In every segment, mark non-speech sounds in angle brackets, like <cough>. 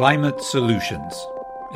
Climate Solutions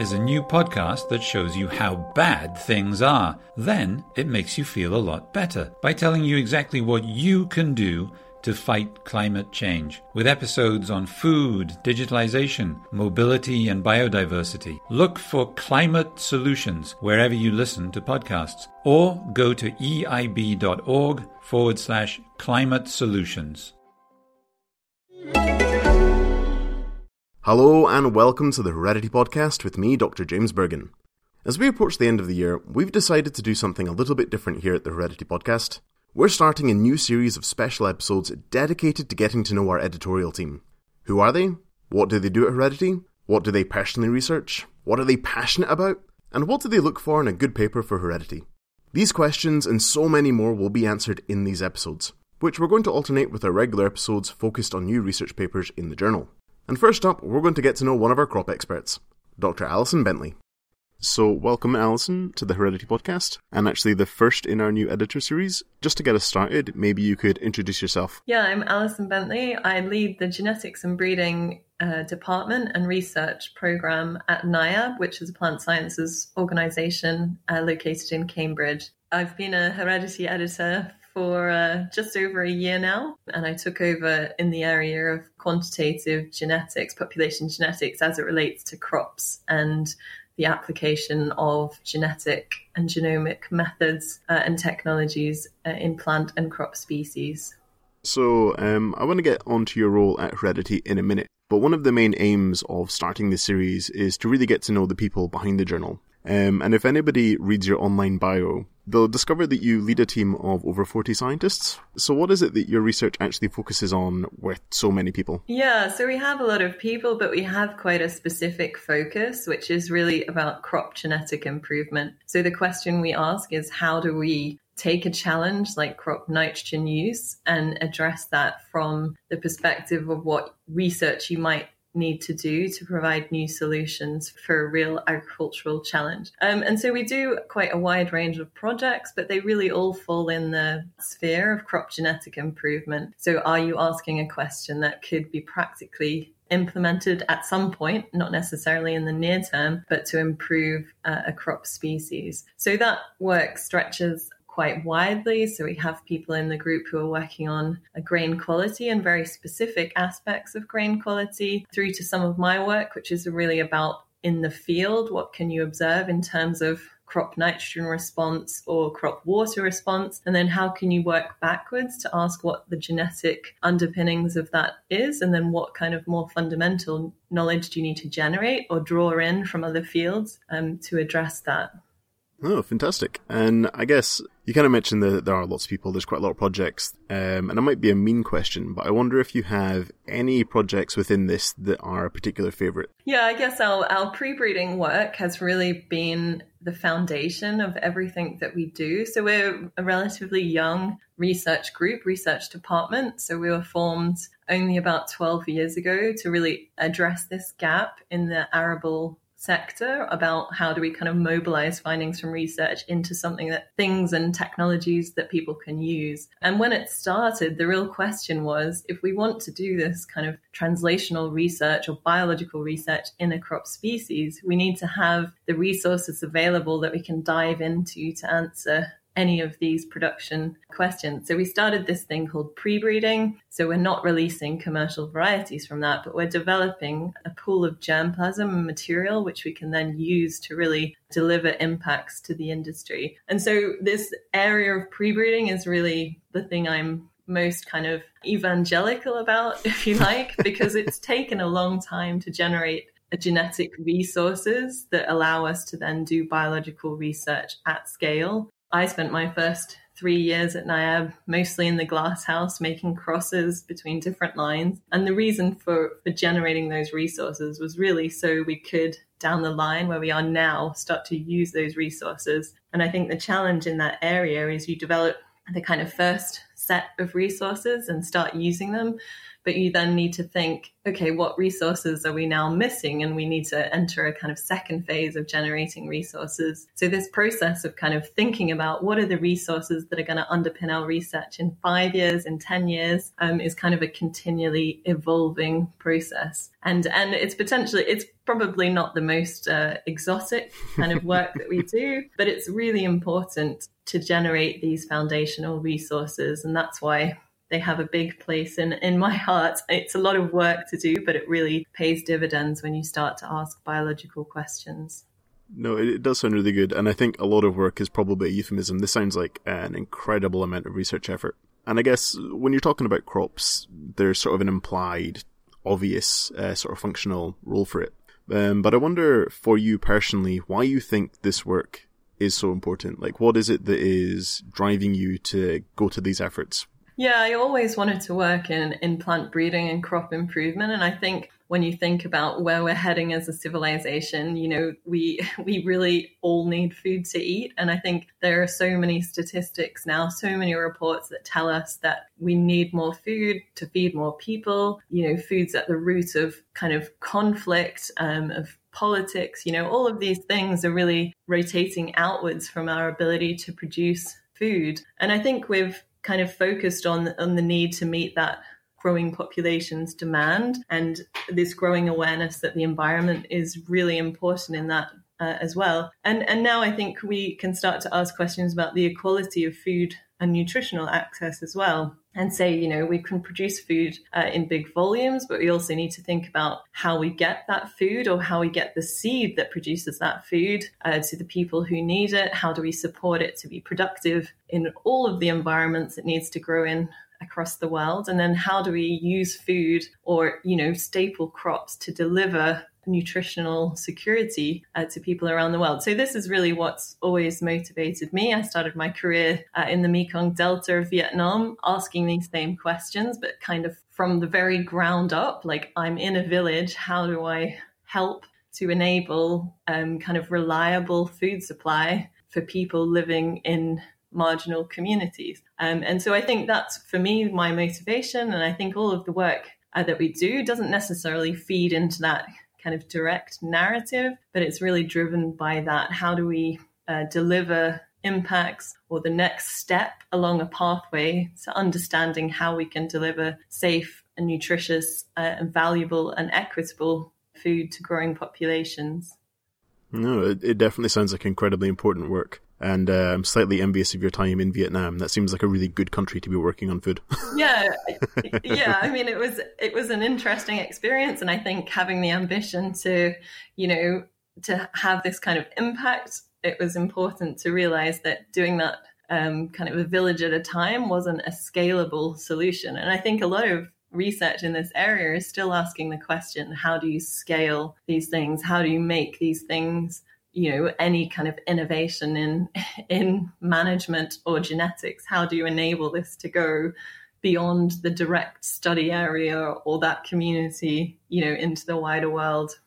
is a new podcast that shows you how bad things are. Then it makes you feel a lot better by telling you exactly what you can do to fight climate change, with episodes on food, digitalization, mobility, and biodiversity. Look for Climate Solutions wherever you listen to podcasts, or go to eib.org forward slash climate solutions. Hello and welcome to the Heredity Podcast with me, Dr. James Bergen. As we approach the end of the year, we've decided to do something a little bit different here at the Heredity Podcast. We're starting a new series of special episodes dedicated to getting to know our editorial team. Who are they? What do they do at Heredity? What do they personally research? What are they passionate about? And what do they look for in a good paper for Heredity? These questions and so many more will be answered in these episodes, which we're going to alternate with our regular episodes focused on new research papers in the journal. And first up, we're going to get to know one of our crop experts, Dr. Alison Bentley. So, welcome, Alison, to the Heredity Podcast, and actually the first in our new editor series. Just to get us started, maybe you could introduce yourself. Yeah, I'm Alison Bentley. I lead the Genetics and Breeding uh, Department and Research Program at NIAB, which is a plant sciences organization uh, located in Cambridge. I've been a heredity editor for uh, just over a year now, and I took over in the area of quantitative genetics, population genetics, as it relates to crops and the application of genetic and genomic methods uh, and technologies uh, in plant and crop species. So, um, I want to get onto your role at Heredity in a minute, but one of the main aims of starting this series is to really get to know the people behind the journal. Um, and if anybody reads your online bio, they'll discover that you lead a team of over 40 scientists. So, what is it that your research actually focuses on with so many people? Yeah, so we have a lot of people, but we have quite a specific focus, which is really about crop genetic improvement. So, the question we ask is how do we take a challenge like crop nitrogen use and address that from the perspective of what research you might need to do to provide new solutions for a real agricultural challenge. Um, and so we do quite a wide range of projects, but they really all fall in the sphere of crop genetic improvement. So are you asking a question that could be practically implemented at some point, not necessarily in the near term, but to improve uh, a crop species. So that work stretches quite widely. So we have people in the group who are working on grain quality and very specific aspects of grain quality, through to some of my work, which is really about in the field what can you observe in terms of crop nitrogen response or crop water response? And then how can you work backwards to ask what the genetic underpinnings of that is? And then what kind of more fundamental knowledge do you need to generate or draw in from other fields um, to address that? Oh, fantastic. And I guess you kind of mentioned that there are lots of people, there's quite a lot of projects, um, and it might be a mean question, but I wonder if you have any projects within this that are a particular favourite. Yeah, I guess our, our pre breeding work has really been the foundation of everything that we do. So we're a relatively young research group, research department. So we were formed only about 12 years ago to really address this gap in the arable sector about how do we kind of mobilize findings from research into something that things and technologies that people can use. And when it started, the real question was if we want to do this kind of translational research or biological research in a crop species, we need to have the resources available that we can dive into to answer any of these production questions. So we started this thing called pre-breeding. So we're not releasing commercial varieties from that, but we're developing a pool of germplasm and material which we can then use to really deliver impacts to the industry. And so this area of pre-breeding is really the thing I'm most kind of evangelical about, <laughs> if you like, because it's <laughs> taken a long time to generate a genetic resources that allow us to then do biological research at scale. I spent my first three years at NIAB mostly in the glass house making crosses between different lines. And the reason for, for generating those resources was really so we could, down the line where we are now, start to use those resources. And I think the challenge in that area is you develop the kind of first set of resources and start using them but you then need to think, okay, what resources are we now missing? And we need to enter a kind of second phase of generating resources. So this process of kind of thinking about what are the resources that are going to underpin our research in five years, in 10 years, um, is kind of a continually evolving process. And, and it's potentially, it's probably not the most uh, exotic kind of work that we do, but it's really important to generate these foundational resources. And that's why they have a big place in, in my heart. It's a lot of work to do, but it really pays dividends when you start to ask biological questions. No, it, does sound really good. And I think a lot of work is probably a euphemism. This sounds like an incredible amount of research effort. And I guess when you're talking about crops, there's sort of an implied, obvious uh, sort of functional role for it. Um, but I wonder for you personally, why you think this work is so important. Like, what is it that is driving you to go to these efforts? Yeah, I always wanted to work in, in plant breeding and crop improvement. And I think when you think about where we're heading as a civilization, you know, we <laughs> we really all need food to eat. And I think there are so many statistics now, so many reports that tell us that we need more food to feed more people. You know, food's at the root of kind of conflict, um, of politics, you know, all of these things are really rotating outwards from our ability to produce food. And I think we've kind of focused on on the need to meet that growing population's demand and this growing awareness that the environment is really important in that uh, as well. And and now I think we can start to ask questions about the equality of food and nutritional access as well. And say, you know, we can produce food uh, in big volumes, but we also need to think about how we get that food or how we get the seed that produces that food uh, to the people who need it. How do we support it to be productive in all of the environments it needs to grow in across the world and then how do we use food or you know staple crops to deliver nutritional security uh, to people around the world. So this is really what's always motivated me. I started my career uh, in the Mekong Delta of Vietnam, asking these same questions, but kind of from the very ground up. Like I'm in a village, how do I help to enable um, kind of reliable food supply for people living in marginal communities? Um, and so I think that's for me my motivation, and I think all of the work uh, that we do doesn't necessarily feed into that kind of direct narrative, but it's really driven by that. How do we uh, deliver impacts or the next step along a pathway to understanding how we can deliver safe and nutritious uh, and valuable and equitable food to growing populations? No, it, it definitely sounds like incredibly important work and uh, I'm slightly envious of your time in Vietnam. That seems like a really good country to be working on food. <laughs> yeah, yeah. I mean, it was it was an interesting experience, and I think having the ambition to, you know, to have this kind of impact, it was important to realize that doing that um, kind of a village at a time wasn't a scalable solution. And I think a lot of research in this area is still asking the question: How do you scale these things? How do you make these things? You know any kind of innovation in <laughs> in management or genetics how do you enable this to go beyond the direct study area or that community you know into the wider world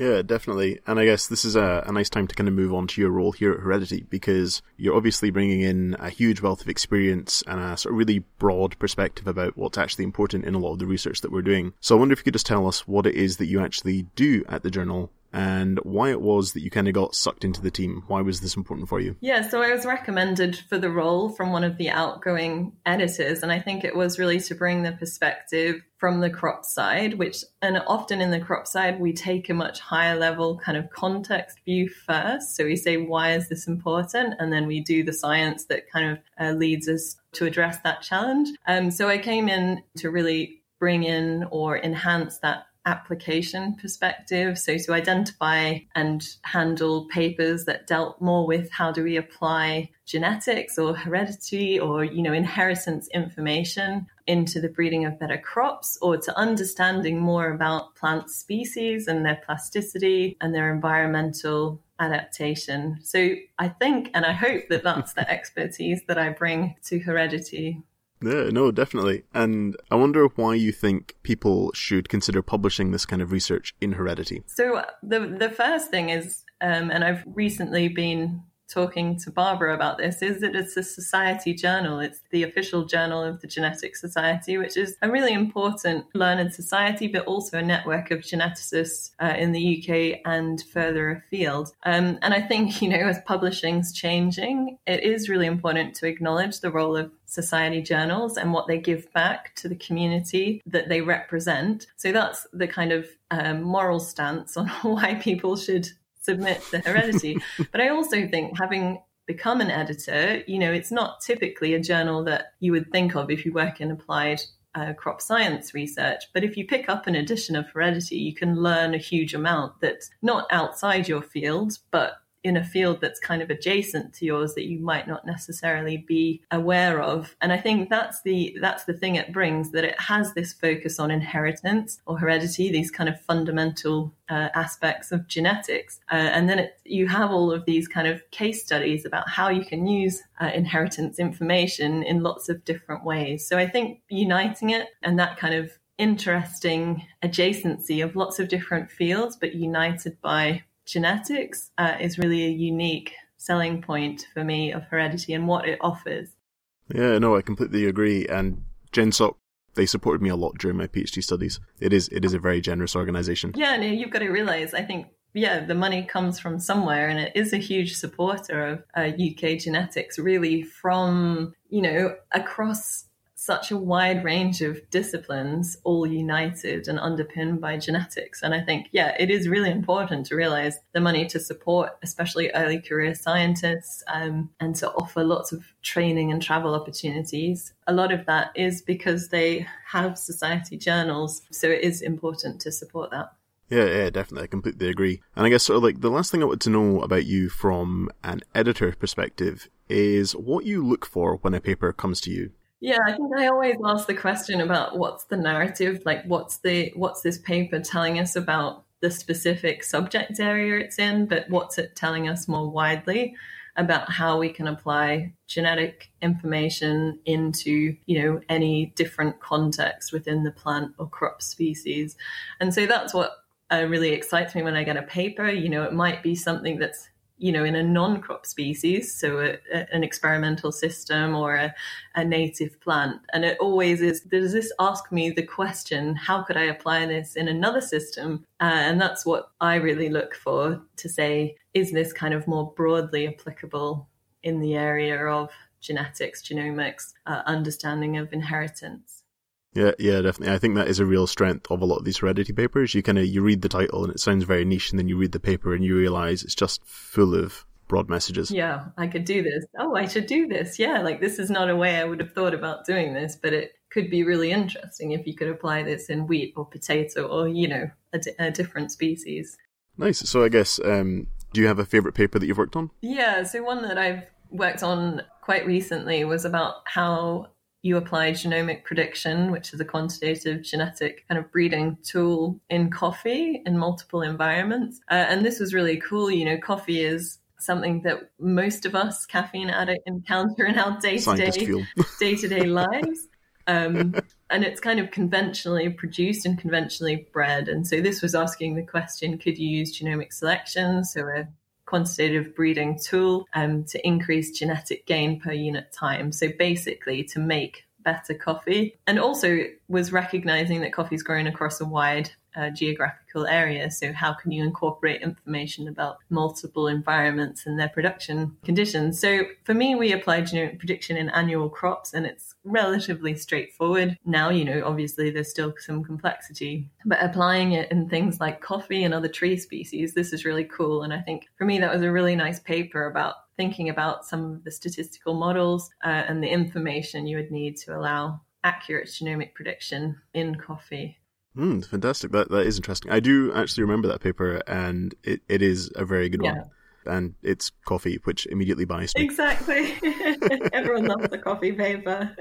yeah, definitely. And I guess this is a, a, nice time to kind of move on to your role here at Heredity because you're obviously bringing in a huge wealth of experience and a sort of really broad perspective about what's actually important in a lot of the research that we're doing. So I wonder if you could just tell us what it is that you actually do at the journal and why it was that you kind of got sucked into the team. Why was this important for you? Yeah, so I was recommended for the role from one of the outgoing editors, and I think it was really to bring the perspective from the crop side, which, and often in the crop side, we take a much higher level kind of context view first. So we say, why is this important? And then we do the science that kind of uh, leads us to address that challenge. Um, so I came in to really bring in or enhance that application perspective. So to identify and handle papers that dealt more with how do we apply genetics or heredity or, you know, inheritance information into the breeding of better crops or to understanding more about plant species and their plasticity and their environmental adaptation. So I think and I hope that that's the <laughs> expertise that I bring to heredity. Yeah, no, definitely. And I wonder why you think people should consider publishing this kind of research in Heredity. So the the first thing is, um, and I've recently been talking to Barbara about this is that it's a society journal. It's the official journal of the Genetic Society, which is a really important learned society, but also a network of geneticists uh, in the UK and further afield. Um, and I think, you know, as publishing's changing, it is really important to acknowledge the role of society journals and what they give back to the community that they represent. So that's the kind of um, moral stance on <laughs> why people should submit the heredity. <laughs> but I also think having become an editor, you know, it's not typically a journal that you would think of if you work in applied uh, crop science research. But if you pick up an edition of Heredity, you can learn a huge amount that's not outside your field, but in a field that's kind of adjacent to yours that you might not necessarily be aware of. And i think that's the that's the thing it brings that it has this focus on inheritance or heredity these kind of fundamental uh, aspects of genetics. Uh, and then it, you have all of these kind of case studies about how you can use uh, inheritance information in lots of different ways. So i think uniting it and that kind of interesting adjacency of lots of different fields but united by genetics uh, is really a unique selling point for me of heredity and what it offers. Yeah, no, I completely agree. And GenSoc, they supported me a lot during my PhD studies. It is it is a very generous organization. Yeah, no, you've got to realize. I think yeah, the money comes from somewhere, and it is a huge supporter of uh, UK genetics, really from you know across such a wide range of disciplines, all united and underpinned by genetics. And I think, yeah, it is really important to realize the money to support, especially early career scientists, um, and to offer lots of training and travel opportunities. A lot of that is because they have society journals. So it is important to support that. Yeah, yeah, definitely. I completely agree. And I guess sort of like the last thing I want to know about you from an editor perspective is what you look for when a paper comes to you. Yeah, I think I always ask the question about what's the narrative, like what's the what's this paper telling us about the specific subject area it's in, but what's it telling us more widely about how we can apply genetic information into, you know, any different context within the plant or crop species. And so that's what uh, really excites me when I get a paper. You know, it might be something that's you know, in a non-crop species, so a, a, an experimental system or a, a, native plant. And it always is, does this ask me the question, how could I apply this in another system? Uh, and that's what I really look for to say, is this kind of more broadly applicable in the area of genetics, genomics, uh, understanding of inheritance? Yeah, yeah, definitely. I think that is a real strength of a lot of these heredity papers. You kind of you read the title and it sounds very niche, and then you read the paper and you realize it's just full of broad messages. Yeah, I could do this. Oh, I should do this. Yeah, like this is not a way I would have thought about doing this, but it could be really interesting if you could apply this in wheat or potato or you know a, different species. Nice. So I guess um, do you have a favorite paper that you've worked on? Yeah, so one that I've worked on quite recently was about how you apply genomic prediction, which is a quantitative genetic kind of breeding tool in coffee in multiple environments. Uh, and this was really cool. You know, coffee is something that most of us caffeine addict encounter in our day to day day to day lives. Um, and it's kind of conventionally produced and conventionally bred. And so this was asking the question: Could you use genomic selection, so a quantitative breeding tool um, to increase genetic gain per unit time. So basically, to make better coffee, and also was recognizing that coffee is grown across a wide geographical area. So, how can you incorporate information about multiple environments and their production conditions? So, for me, we apply genomic prediction in annual crops, and it's relatively straightforward. Now, you know, obviously there's still some complexity, but applying it in things like coffee and other tree species, this is really cool. And I think for me, that was a really nice paper about thinking about some of the statistical models uh, and the information you would need to allow accurate genomic prediction in coffee. Mm, fantastic. That that is interesting. I do actually remember that paper, and it, it is a very good yeah. one. And it's coffee, which immediately buys me. Exactly. <laughs> Everyone loves the coffee paper.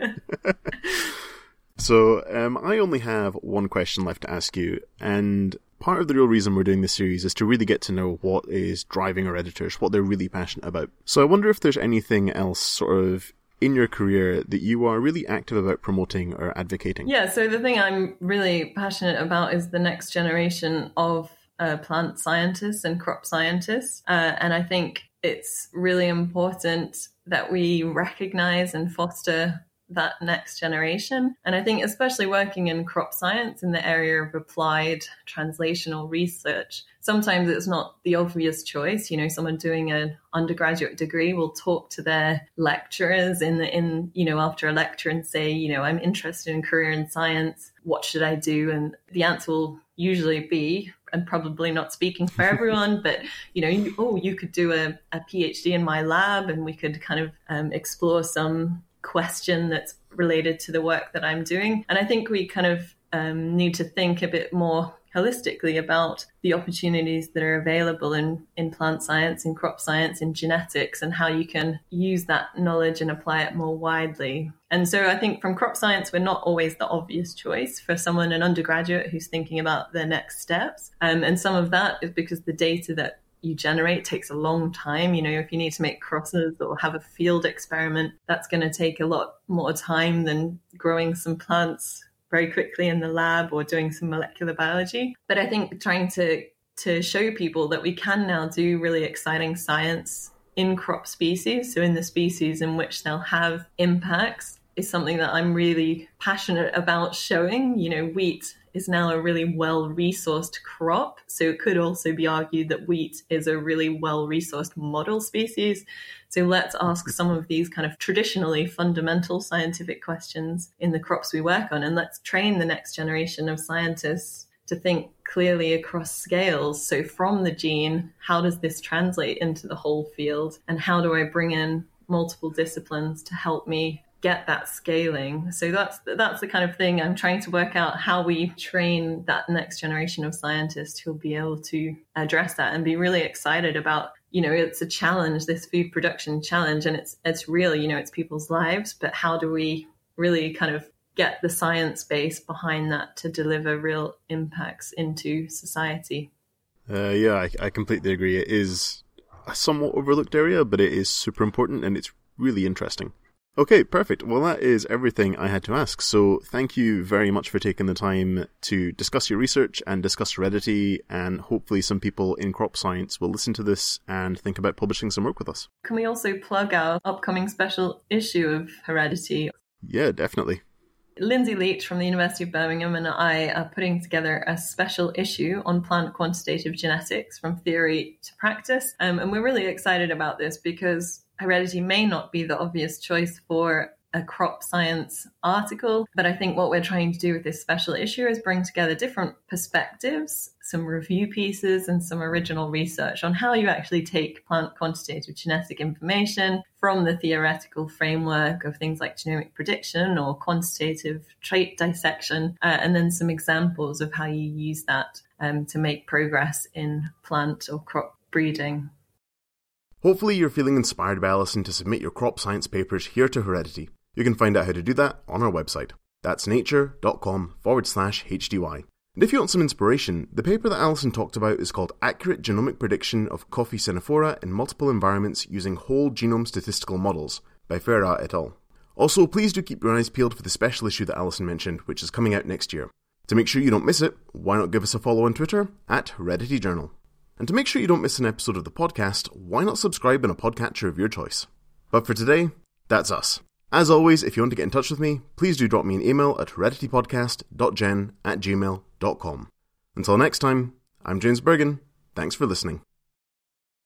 <laughs> so um, I only have one question left to ask you, and part of the real reason we're doing this series is to really get to know what is driving our editors, what they're really passionate about. So I wonder if there's anything else sort of in your career that you are really active about promoting or advocating? Yeah, so the thing I'm really passionate about is the next generation of uh, plant scientists and crop scientists. Uh, and I think it's really important that we recognize and foster that next generation. And I think, especially working in crop science in the area of applied translational research, sometimes it's not the obvious choice. You know, someone doing an undergraduate degree will talk to their lecturers in the, in, you know, after a lecture and say, you know, I'm interested in career in science. What should I do? And the answer will usually be, and probably not speaking for everyone, <laughs> but you know, you, oh, you could do a, a, PhD in my lab, and we could kind of um, explore some question that's related to the work that I'm doing. And I think we kind of um, need to think a bit more holistically about the opportunities that are available in, in plant science, in crop science, in genetics, and how you can use that knowledge and apply it more widely. And so I think from crop science, we're not always the obvious choice for someone, an undergraduate who's thinking about their next steps. Um, and some of that is because the data that you generate takes a long time. You know, if you need to make crosses or have a field experiment, that's going to take a lot more time than growing some plants very quickly in the lab or doing some molecular biology. But I think trying to to show people that we can now do really exciting science in crop species, so in the species in which they'll have impacts, is something that I'm really passionate about showing. You know, wheat is now a really well resourced crop. So it could also be argued that wheat is a really well resourced model species. So let's ask some of these kind of traditionally fundamental scientific questions in the crops we work on, and let's train the next generation of scientists to think clearly across scales. So, from the gene, how does this translate into the whole field? And how do I bring in multiple disciplines to help me get that scaling. So that's that's the kind of thing I'm trying to work out how we train that next generation of scientists who'll be able to address that and be really excited about you know it's a challenge this food production challenge and it's it's real you know it's people's lives but how do we really kind of get the science base behind that to deliver real impacts into society? Uh, yeah I, I completely agree. It is a somewhat overlooked area but it is super important and it's really interesting Okay, perfect. Well, that is everything I had to ask. So thank you very much for taking the time to discuss your research and discuss heredity, and hopefully some people in crop science will listen to this and think about publishing some work with us. Can we also plug our upcoming special issue of Heredity? Yeah, definitely. Lindsay Leach from the University of Birmingham and I are putting together a special issue on plant quantitative genetics from theory to practice. Um, and we're really excited about this because heredity may not be the obvious choice for a crop science article. But I think what we're trying to do with this special issue is bring together different perspectives, some review pieces, and some original research on how you actually take plant quantitative genetic information from the theoretical framework of things like genomic prediction or quantitative trait dissection, uh, and then some examples of how you use that um, to make progress in plant or crop breeding. Hopefully, you're feeling inspired by Alison to submit your crop science papers here to Heredity. You can find out how to do that on our website. That's nature.com forward slash HDY. And if you want some inspiration, the paper that Alison talked about is called Accurate Genomic Prediction of Coffea canephora in Multiple Environments Using Whole Genome Statistical Models by Ferrão et al. Also, please do keep your eyes peeled for the special issue that Alison mentioned, which is coming out next year. To make sure you don't miss it, why not give us a follow on Twitter at Heredity Journal? And to make sure you don't miss an episode of the podcast, why not subscribe in a podcatcher of your choice? But for today, that's us. As always, if you want to get in touch with me, please do drop me an email at hereditypodcast.gen at gmail.com. Until next time, I'm James Bergen. Thanks for listening.